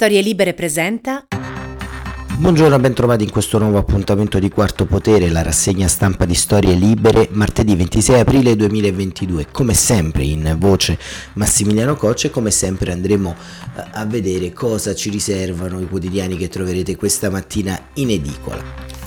Storie Libere presenta. Buongiorno, bentrovati in questo nuovo appuntamento di Quarto Potere, la rassegna stampa di Storie Libere, martedì 26 aprile 2022. Come sempre in voce Massimiliano Coccia e come sempre andremo eh, a vedere cosa ci riservano i quotidiani che troverete questa mattina in edicola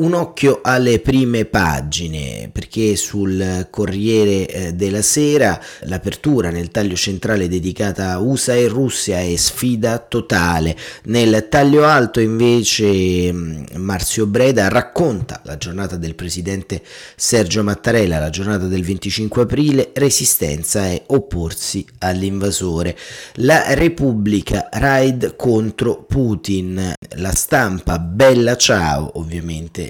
un occhio alle prime pagine perché sul Corriere eh, della Sera l'apertura nel taglio centrale dedicata a USA e Russia è sfida totale. Nel taglio alto invece mm, Marzio Breda racconta la giornata del presidente Sergio Mattarella, la giornata del 25 aprile, resistenza è opporsi all'invasore. La Repubblica raid contro Putin, la stampa bella ciao ovviamente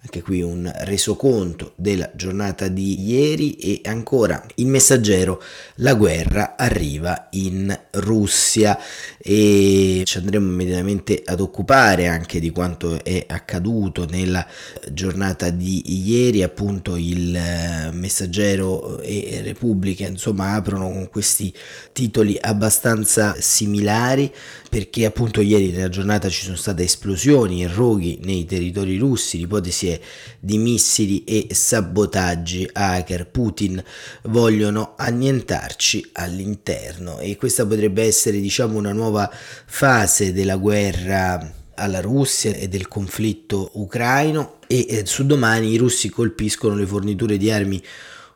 anche qui un resoconto della giornata di ieri e ancora il messaggero la guerra arriva in Russia e ci andremo immediatamente ad occupare anche di quanto è accaduto nella giornata di ieri. Appunto il eh, messaggero e Repubblica insomma aprono con questi titoli abbastanza similari perché appunto ieri nella giornata ci sono state esplosioni e roghi nei territori russi, ipotesi di missili e sabotaggi hacker. Putin vogliono annientarci all'interno e questa potrebbe essere diciamo una nuova fase della guerra alla Russia e del conflitto ucraino e eh, su domani i russi colpiscono le forniture di armi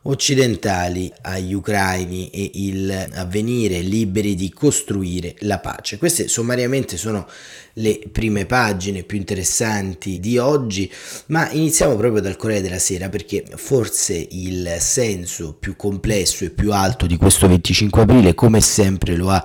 occidentali agli ucraini e il avvenire liberi di costruire la pace. Queste sommariamente sono le prime pagine più interessanti di oggi, ma iniziamo proprio dal Corriere della Sera perché forse il senso più complesso e più alto di questo 25 aprile, come sempre lo ha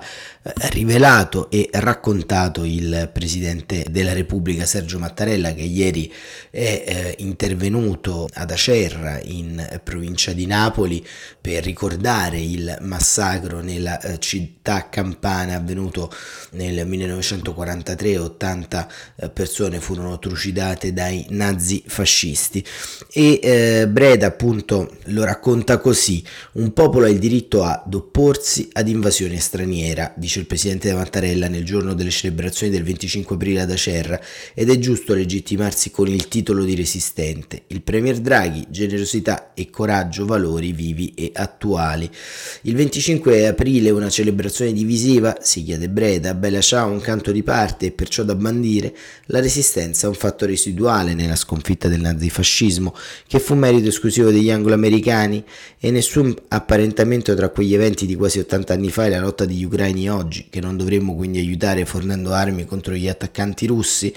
eh, rivelato e raccontato il Presidente della Repubblica Sergio Mattarella che ieri è eh, intervenuto ad Acerra in provincia di Napoli per ricordare il massacro nella eh, città campana avvenuto nel 1943 80 eh, persone furono trucidate dai nazi fascisti e eh, Breda appunto lo racconta così. Un popolo ha il diritto ad opporsi ad invasione straniera dice il presidente Mattarella nel giorno delle celebrazioni del 25 aprile ad Acerra ed è giusto legittimarsi con il titolo di resistente. Il premier Draghi generosità e coraggio valori vivi e attuali. Il 25 aprile una celebrazione divisiva si chiede Breda bella ciao un canto di parte e per perciò da bandire, la resistenza è un fatto residuale nella sconfitta del nazifascismo, che fu merito esclusivo degli anglo-americani e nessun apparentamento tra quegli eventi di quasi 80 anni fa e la lotta degli ucraini oggi, che non dovremmo quindi aiutare fornendo armi contro gli attaccanti russi.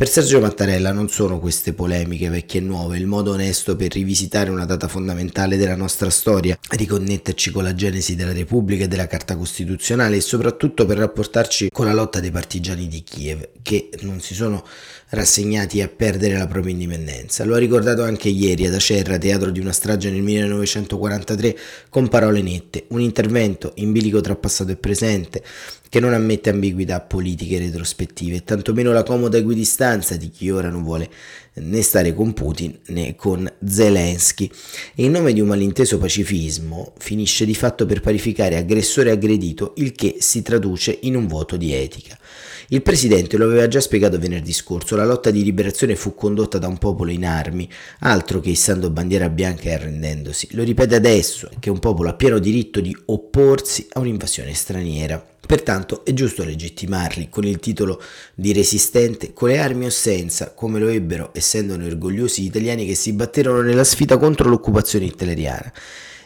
Per Sergio Mattarella non sono queste polemiche vecchie e nuove il modo onesto per rivisitare una data fondamentale della nostra storia, riconnetterci con la genesi della Repubblica e della Carta Costituzionale e soprattutto per rapportarci con la lotta dei partigiani di Kiev. Che non si sono rassegnati a perdere la propria indipendenza. Lo ha ricordato anche ieri ad Acerra, teatro di una strage nel 1943, con parole nette, un intervento in bilico tra passato e presente che non ammette ambiguità politiche retrospettive e tantomeno la comoda equidistanza di chi ora non vuole né stare con Putin né con Zelensky e in nome di un malinteso pacifismo finisce di fatto per parificare aggressore e aggredito il che si traduce in un voto di etica. Il presidente lo aveva già spiegato venerdì scorso, la lotta di liberazione fu condotta da un popolo in armi, altro che issando bandiera bianca e arrendendosi. Lo ripete adesso, che un popolo ha pieno diritto di opporsi a un'invasione straniera. Pertanto è giusto legittimarli con il titolo di resistente, con le armi o senza, come lo ebbero, essendone orgogliosi, gli italiani che si batterono nella sfida contro l'occupazione italiana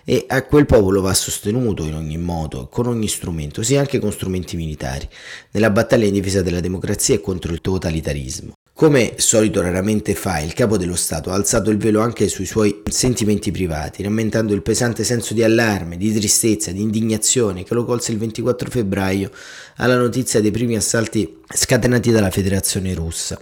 e a quel popolo va sostenuto in ogni modo, con ogni strumento, sia anche con strumenti militari, nella battaglia in difesa della democrazia e contro il totalitarismo. Come solito raramente fa, il capo dello Stato ha alzato il velo anche sui suoi sentimenti privati, rammentando il pesante senso di allarme, di tristezza, di indignazione che lo colse il 24 febbraio alla notizia dei primi assalti scatenati dalla Federazione russa.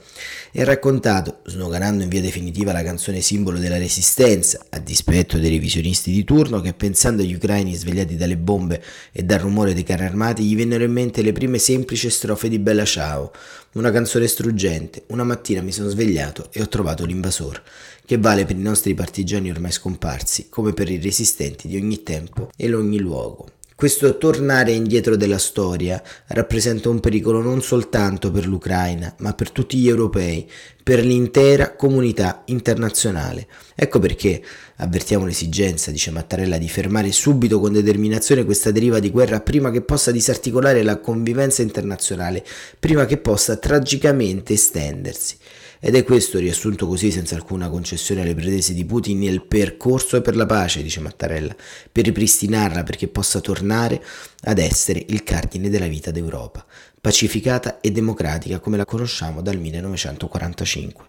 E raccontato, snoganando in via definitiva la canzone simbolo della resistenza, a dispetto dei revisionisti di turno che pensando agli ucraini svegliati dalle bombe e dal rumore dei carri armati gli vennero in mente le prime semplici strofe di Bella Ciao, una canzone struggente, una mattina mi sono svegliato e ho trovato l'invasor, che vale per i nostri partigiani ormai scomparsi, come per i resistenti di ogni tempo e ogni luogo. Questo tornare indietro della storia rappresenta un pericolo non soltanto per l'Ucraina, ma per tutti gli europei, per l'intera comunità internazionale. Ecco perché avvertiamo l'esigenza, dice Mattarella, di fermare subito con determinazione questa deriva di guerra prima che possa disarticolare la convivenza internazionale, prima che possa tragicamente estendersi. Ed è questo riassunto così senza alcuna concessione alle pretese di Putin il percorso per la pace, dice Mattarella, per ripristinarla perché possa tornare ad essere il cardine della vita d'Europa pacificata e democratica come la conosciamo dal 1945.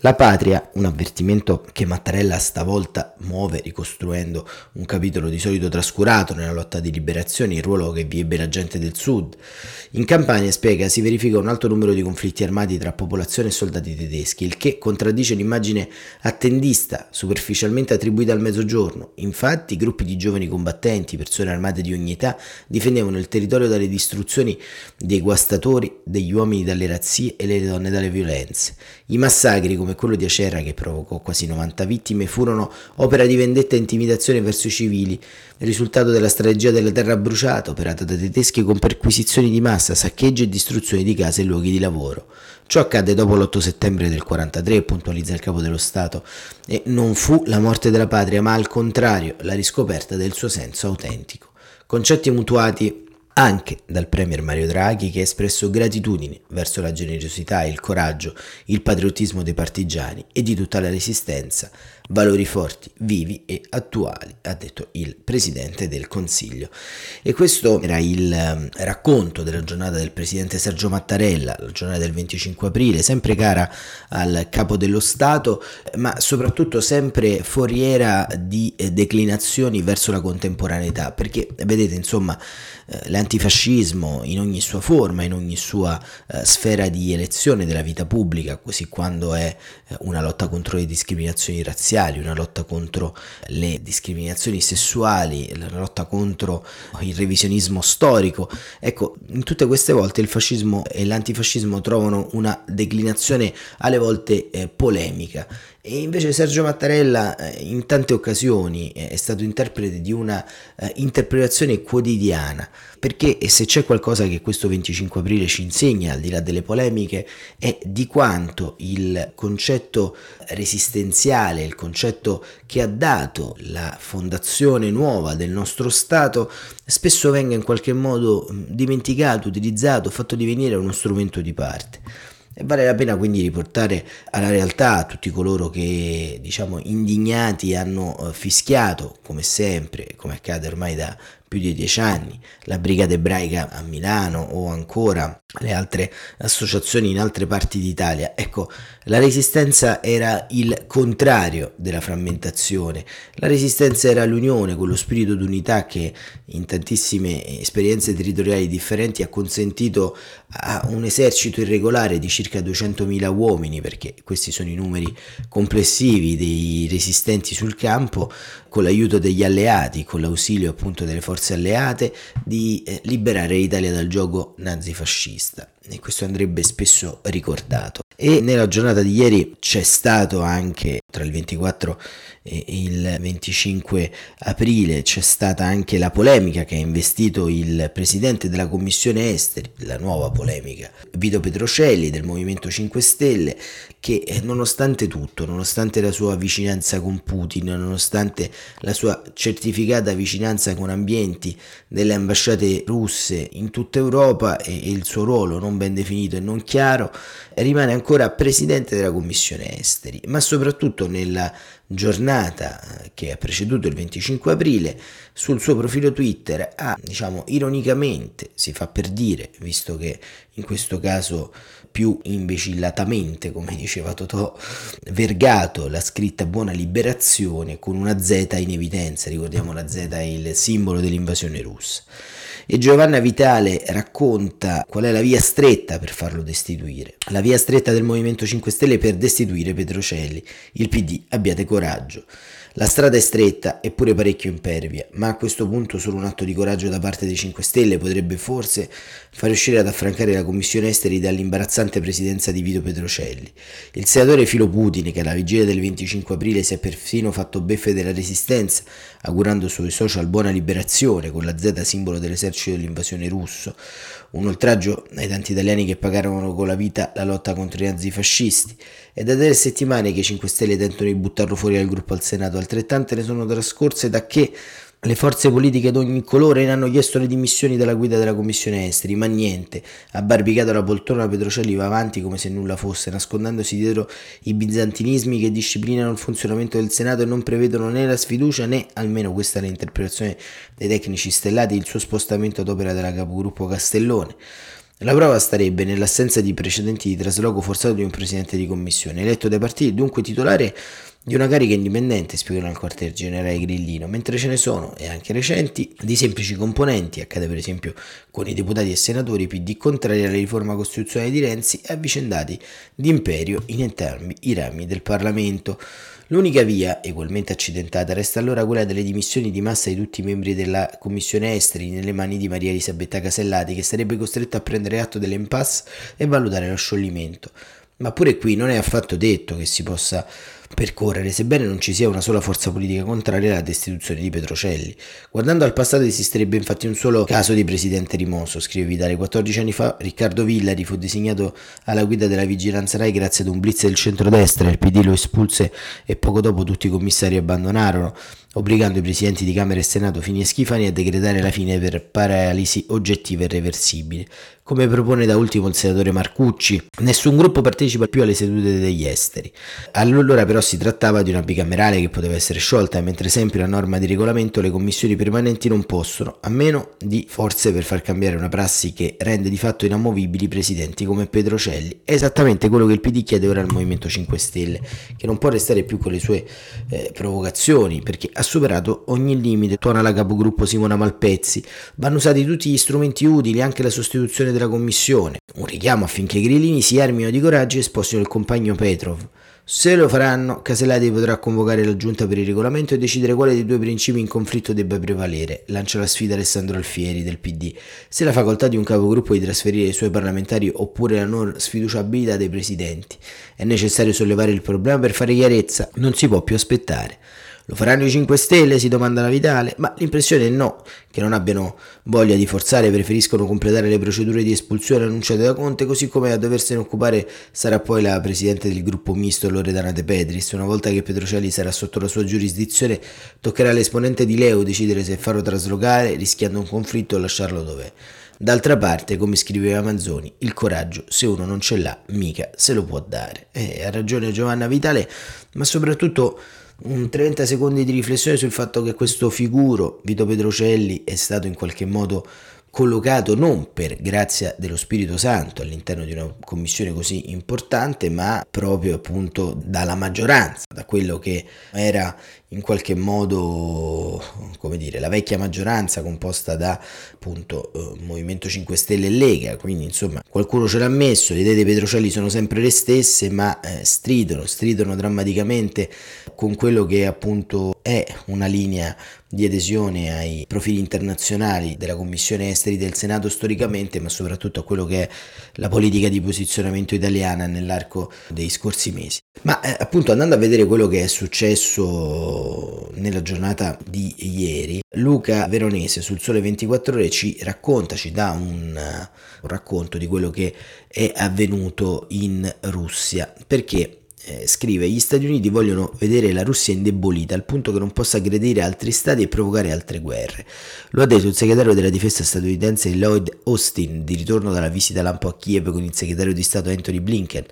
La patria, un avvertimento che Mattarella stavolta muove ricostruendo un capitolo di solito trascurato nella lotta di liberazione, il ruolo che vi ebbe la gente del sud. In campagna, spiega, si verifica un alto numero di conflitti armati tra popolazione e soldati tedeschi, il che contraddice l'immagine attendista superficialmente attribuita al mezzogiorno. Infatti, gruppi di giovani combattenti, persone armate di ogni età, difendevano il territorio dalle distruzioni dei guastati devastatori degli uomini dalle razzie e le donne dalle violenze. I massacri come quello di Acerra che provocò quasi 90 vittime furono opera di vendetta e intimidazione verso i civili, risultato della strategia della terra bruciata operata dai tedeschi con perquisizioni di massa, saccheggi e distruzioni di case e luoghi di lavoro. Ciò accadde dopo l'8 settembre del 43, puntualizza il capo dello Stato, e non fu la morte della patria, ma al contrario la riscoperta del suo senso autentico. Concetti mutuati anche dal Premier Mario Draghi che ha espresso gratitudine verso la generosità, il coraggio, il patriottismo dei partigiani e di tutta la resistenza valori forti, vivi e attuali, ha detto il Presidente del Consiglio. E questo era il ehm, racconto della giornata del Presidente Sergio Mattarella, la giornata del 25 aprile, sempre cara al Capo dello Stato, ma soprattutto sempre foriera di eh, declinazioni verso la contemporaneità, perché vedete insomma eh, l'antifascismo in ogni sua forma, in ogni sua eh, sfera di elezione della vita pubblica, così quando è una lotta contro le discriminazioni razziali, razziali, una lotta contro le discriminazioni sessuali, la lotta contro il revisionismo storico. Ecco, in tutte queste volte il fascismo e l'antifascismo trovano una declinazione alle volte eh, polemica e invece Sergio Mattarella eh, in tante occasioni eh, è stato interprete di una eh, interpretazione quotidiana, perché se c'è qualcosa che questo 25 aprile ci insegna, al di là delle polemiche, è di quanto il concetto resistenziale, il concetto che ha dato la fondazione nuova del nostro Stato, spesso venga in qualche modo dimenticato, utilizzato, fatto divenire uno strumento di parte. E vale la pena quindi riportare alla realtà tutti coloro che, diciamo, indignati hanno eh, fischiato, come sempre, come accade ormai da più di dieci anni, la Brigata Ebraica a Milano o ancora le altre associazioni in altre parti d'Italia. Ecco, la resistenza era il contrario della frammentazione, la resistenza era l'unione, quello spirito d'unità che in tantissime esperienze territoriali differenti ha consentito a un esercito irregolare di circa 200.000 uomini, perché questi sono i numeri complessivi dei resistenti sul campo, con l'aiuto degli alleati, con l'ausilio appunto delle forze alleate, di eh, liberare l'Italia dal gioco nazifascista. E questo andrebbe spesso ricordato. E nella giornata di ieri c'è stato anche tra il 24 e il 25 aprile c'è stata anche la polemica che ha investito il presidente della commissione esteri, la nuova polemica, Vito Petrocelli del Movimento 5 Stelle, che eh, nonostante tutto, nonostante la sua vicinanza con Putin, nonostante la sua certificata vicinanza con ambienti delle ambasciate russe in tutta Europa e il suo ruolo non ben definito e non chiaro, rimane ancora presidente della commissione esteri, ma soprattutto nella giornata eh, che ha preceduto il 25 aprile, sul suo profilo Twitter ha, diciamo, ironicamente, si fa per dire, visto che in questo caso più imbecillatamente, come diceva Totò, vergato la scritta buona liberazione con una Z in evidenza, ricordiamo la Z è il simbolo dell'invasione russa e Giovanna Vitale racconta qual è la via stretta per farlo destituire. La via stretta del Movimento 5 Stelle per destituire Petrocelli. Il PD abbiate coraggio. La strada è stretta eppure parecchio impervia, ma a questo punto solo un atto di coraggio da parte dei 5 Stelle potrebbe forse far riuscire ad affrancare la Commissione Esteri dall'imbarazzante presidenza di Vito Petrocelli. Il senatore Filo Putin, che alla vigilia del 25 aprile si è perfino fatto beffe della resistenza, augurando sui social buona liberazione con la Z simbolo dell'esercito dell'invasione russo, un oltraggio ai tanti italiani che pagarono con la vita la lotta contro i nazifascisti. È da tre settimane che i 5 Stelle tentano di buttarlo fuori dal gruppo al Senato, altrettante ne sono trascorse da che le forze politiche d'ogni colore ne hanno chiesto le dimissioni dalla guida della commissione esteri, ma niente. Abbarbicato la poltrona, Petrocelli va avanti come se nulla fosse, nascondendosi dietro i bizantinismi che disciplinano il funzionamento del Senato e non prevedono né la sfiducia né, almeno questa è l'interpretazione dei tecnici stellati, il suo spostamento ad opera della capogruppo Castellone. La prova starebbe nell'assenza di precedenti di trasloco forzato di un presidente di commissione, eletto dai partiti, dunque titolare di una carica indipendente, spiegano al quartier generale Grillino, mentre ce ne sono, e anche recenti, di semplici componenti, accade per esempio con i deputati e senatori PD contrari alla riforma costituzionale di Renzi e avvicendati d'imperio in entrambi i rami del Parlamento. L'unica via, ugualmente accidentata, resta allora quella delle dimissioni di massa di tutti i membri della Commissione Esteri nelle mani di Maria Elisabetta Casellati, che sarebbe costretta a prendere atto dell'impasse e valutare lo scioglimento. Ma pure qui non è affatto detto che si possa percorrere, sebbene non ci sia una sola forza politica contraria alla destituzione di Petrocelli. Guardando al passato esisterebbe infatti un solo caso di presidente rimosso, scrive Vitale. 14 anni fa Riccardo Villari fu designato alla guida della vigilanza RAI grazie ad un blitz del centrodestra, il PD lo espulse e poco dopo tutti i commissari abbandonarono obbligando i presidenti di Camera e Senato Fini e Schifani a decretare la fine per paralisi oggettiva e reversibile. Come propone da ultimo il senatore Marcucci, nessun gruppo partecipa più alle sedute degli esteri. Allora però si trattava di una bicamerale che poteva essere sciolta, mentre sempre a norma di regolamento le commissioni permanenti non possono, a meno di forze per far cambiare una prassi che rende di fatto inamovibili presidenti come Petrocelli. È esattamente quello che il PD chiede ora al Movimento 5 Stelle, che non può restare più con le sue eh, provocazioni, perché a superato ogni limite, tuona la capogruppo Simona Malpezzi. Vanno usati tutti gli strumenti utili, anche la sostituzione della commissione. Un richiamo affinché i grillini si armino di coraggio e spostino il compagno Petrov. Se lo faranno, Casellati potrà convocare la giunta per il regolamento e decidere quale dei due principi in conflitto debba prevalere. Lancia la sfida Alessandro Alfieri del PD. Se la facoltà di un capogruppo di trasferire i suoi parlamentari oppure la non sfiduciabilità dei presidenti. È necessario sollevare il problema per fare chiarezza. Non si può più aspettare. Lo faranno i 5 Stelle? si domanda la Vitale, ma l'impressione è no, che non abbiano voglia di forzare, preferiscono completare le procedure di espulsione annunciate da Conte, così come a doversene occupare sarà poi la presidente del gruppo misto Loredana De Petris. Una volta che Petrocelli sarà sotto la sua giurisdizione, toccherà all'esponente di Leo decidere se farlo traslocare, rischiando un conflitto o lasciarlo dov'è. D'altra parte, come scriveva Manzoni, il coraggio, se uno non ce l'ha, mica se lo può dare. E ha ragione Giovanna Vitale, ma soprattutto 30 secondi di riflessione sul fatto che questo figuro, Vito Pedrocelli, è stato in qualche modo collocato non per grazia dello Spirito Santo all'interno di una commissione così importante, ma proprio appunto dalla maggioranza, da quello che era in qualche modo, come dire, la vecchia maggioranza composta da appunto eh, Movimento 5 Stelle e Lega, quindi insomma qualcuno ce l'ha messo, le idee dei Petrocelli sono sempre le stesse, ma eh, stridono, stridono drammaticamente con quello che appunto è una linea di adesione ai profili internazionali della Commissione Esteri del Senato storicamente, ma soprattutto a quello che è la politica di posizionamento italiana nell'arco dei scorsi mesi. Ma eh, appunto andando a vedere quello che è successo nella giornata di ieri, Luca Veronese sul Sole 24 Ore ci racconta, ci dà un, un racconto di quello che è avvenuto in Russia. Perché eh, scrive gli Stati Uniti vogliono vedere la Russia indebolita al punto che non possa aggredire altri stati e provocare altre guerre. Lo ha detto il segretario della difesa statunitense Lloyd Austin di ritorno dalla visita lampo a Kiev con il segretario di Stato Anthony Blinken.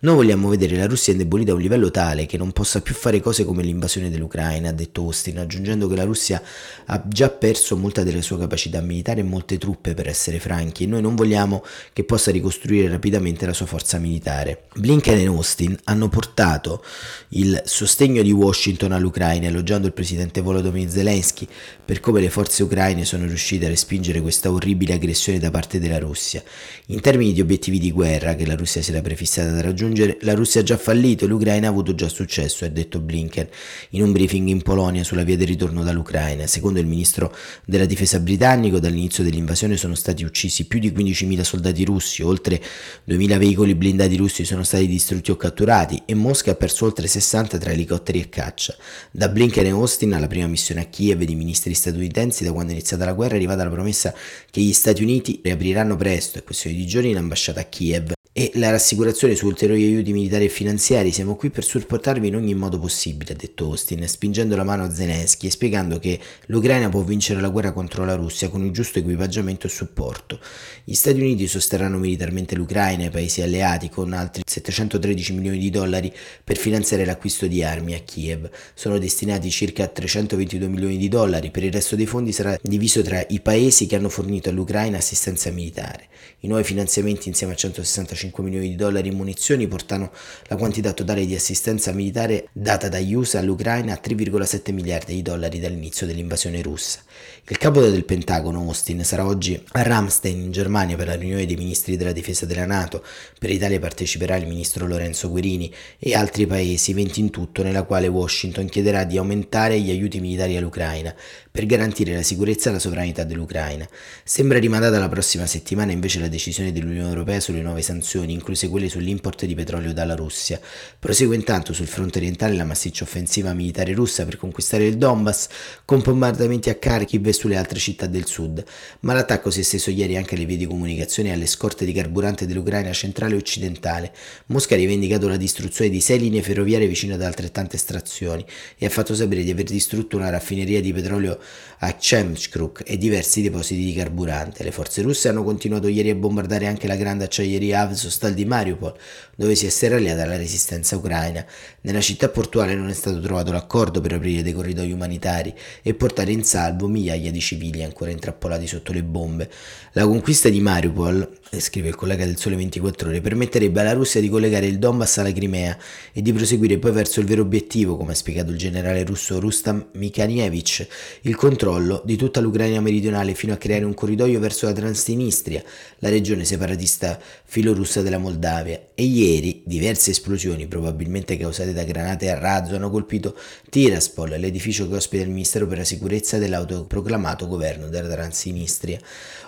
Noi vogliamo vedere la Russia indebolita a un livello tale che non possa più fare cose come l'invasione dell'Ucraina, ha detto Austin, aggiungendo che la Russia ha già perso molta delle sue capacità militari e molte truppe per essere franchi e noi non vogliamo che possa ricostruire rapidamente la sua forza militare. Blinken e Austin hanno portato rapportato il sostegno di Washington all'Ucraina, elogiando il presidente Volodymyr Zelensky per come le forze ucraine sono riuscite a respingere questa orribile aggressione da parte della Russia. In termini di obiettivi di guerra che la Russia si era prefissata da raggiungere, la Russia ha già fallito e l'Ucraina ha avuto già successo, ha detto Blinken in un briefing in Polonia sulla via del ritorno dall'Ucraina. Secondo il ministro della difesa britannico, dall'inizio dell'invasione sono stati uccisi più di 15.000 soldati russi, oltre 2.000 veicoli blindati russi sono stati distrutti o catturati e Mosca ha perso oltre 60 tra elicotteri e caccia. Da Blinken e Austin alla prima missione a Kiev di ministri statunitensi da quando è iniziata la guerra è arrivata la promessa che gli Stati Uniti riapriranno presto, è questione di giorni, l'ambasciata a Kiev e la rassicurazione su ulteriori aiuti militari e finanziari. Siamo qui per supportarvi in ogni modo possibile, ha detto Austin, spingendo la mano a Zelensky e spiegando che l'Ucraina può vincere la guerra contro la Russia con il giusto equipaggiamento e supporto. Gli Stati Uniti sosterranno militarmente l'Ucraina e i paesi alleati con altri 713 milioni di dollari per finanziare l'acquisto di armi a Kiev. Sono destinati circa 322 milioni di dollari, per il resto dei fondi sarà diviso tra i paesi che hanno fornito all'Ucraina assistenza militare. I nuovi finanziamenti insieme a 165 milioni di dollari in munizioni portano la quantità totale di assistenza militare data dagli USA all'Ucraina a 3,7 miliardi di dollari dall'inizio dell'invasione russa. Il capo del Pentagono, Austin, sarà oggi a Ramstein in Germania per la riunione dei ministri della difesa della Nato. Per l'Italia parteciperà il ministro Lorenzo Guerini e altri paesi, 20 in tutto, nella quale Washington chiederà di aumentare gli aiuti militari all'Ucraina per garantire la sicurezza e la sovranità dell'Ucraina. Sembra rimandata la prossima settimana invece la decisione dell'Unione Europea sulle nuove sanzioni, incluse quelle sull'import di petrolio dalla Russia. Prosegue intanto sul fronte orientale la massiccia offensiva militare russa per conquistare il Donbass, con bombardamenti a Kharkiv e sulle altre città del sud, ma l'attacco si è esteso ieri anche alle vie di comunicazione e alle scorte di carburante dell'Ucraina centrale e occidentale. Mosca ha rivendicato la distruzione di sei linee ferroviarie vicino ad altrettante estrazioni e ha fatto sapere di aver distrutto una raffineria di petrolio a Chemchkruk e diversi depositi di carburante. Le forze russe hanno continuato ieri a bombardare anche la grande acciaieria Avzostal di Mariupol, dove si è serragliata la resistenza ucraina. Nella città portuale non è stato trovato l'accordo per aprire dei corridoi umanitari e portare in salvo migliaia di civili ancora intrappolati sotto le bombe. La conquista di Mariupol, scrive il collega del Sole 24 Ore, permetterebbe alla Russia di collegare il Donbass alla Crimea e di proseguire poi verso il vero obiettivo, come ha spiegato il generale russo Rustam Mikanievich, il controllo di tutta l'Ucraina meridionale fino a creare un corridoio verso la Transnistria, la regione separatista filorussa della Moldavia. E ieri diverse esplosioni, probabilmente causate da granate a razzo, hanno colpito Tiraspol, l'edificio che ospita il Ministero per la Sicurezza dell'autoproclamato governo della Transnistria.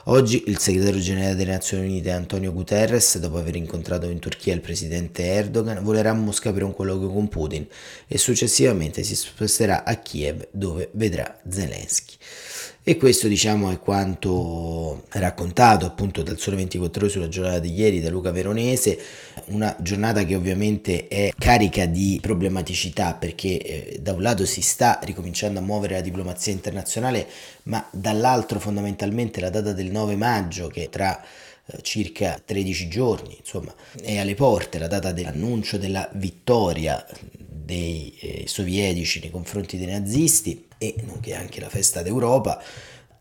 Oggi il segretario generale delle Nazioni Unite Antonio Guterres, dopo aver incontrato in Turchia il presidente Erdogan, volerà a Mosca per un colloquio con Putin e successivamente si sposterà a Kiev dove vedrà Zelensky. E questo diciamo è quanto raccontato appunto dal Sole 24 ore sulla giornata di ieri da Luca Veronese, una giornata che ovviamente è carica di problematicità perché eh, da un lato si sta ricominciando a muovere la diplomazia internazionale, ma dall'altro fondamentalmente la data del 9 maggio che tra eh, circa 13 giorni, insomma, è alle porte. La data dell'annuncio della vittoria dei eh, sovietici nei confronti dei nazisti e nonché anche la festa d'Europa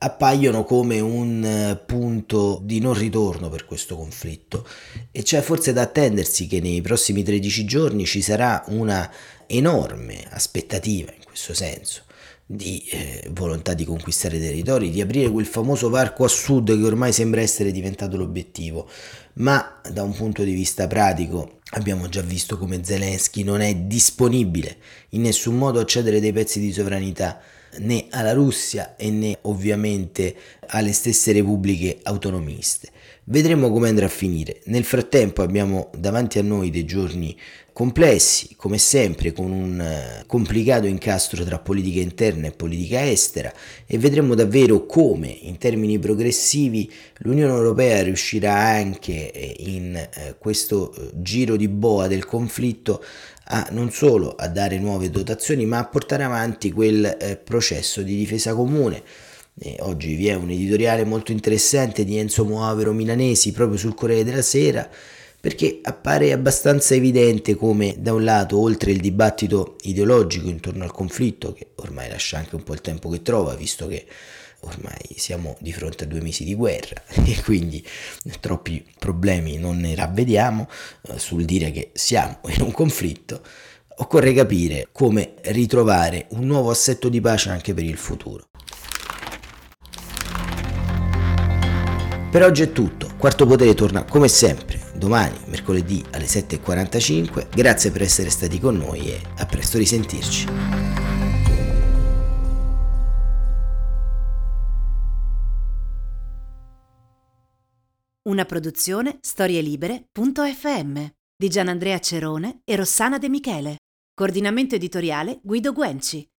appaiono come un eh, punto di non ritorno per questo conflitto. E c'è forse da attendersi che nei prossimi 13 giorni ci sarà una enorme aspettativa in questo senso di eh, volontà di conquistare territori, di aprire quel famoso varco a sud che ormai sembra essere diventato l'obiettivo, ma da un punto di vista pratico abbiamo già visto come Zelensky non è disponibile in nessun modo a cedere dei pezzi di sovranità né alla Russia e né ovviamente alle stesse repubbliche autonomiste. Vedremo come andrà a finire. Nel frattempo abbiamo davanti a noi dei giorni complessi, come sempre, con un eh, complicato incastro tra politica interna e politica estera e vedremo davvero come in termini progressivi l'Unione Europea riuscirà anche eh, in eh, questo giro di boa del conflitto a non solo a dare nuove dotazioni ma a portare avanti quel processo di difesa comune. E oggi vi è un editoriale molto interessante di Enzo Moavero Milanesi proprio sul Corriere della Sera perché appare abbastanza evidente come da un lato, oltre il dibattito ideologico intorno al conflitto, che ormai lascia anche un po' il tempo che trova, visto che ormai siamo di fronte a due mesi di guerra e quindi troppi problemi non ne ravvediamo eh, sul dire che siamo in un conflitto, occorre capire come ritrovare un nuovo assetto di pace anche per il futuro. Per oggi è tutto, Quarto Potere torna come sempre domani, mercoledì alle 7.45. Grazie per essere stati con noi e a presto risentirci. Una produzione storielibere.fm di Gianandrea Cerone e Rossana De Michele. Coordinamento editoriale Guido Guenci.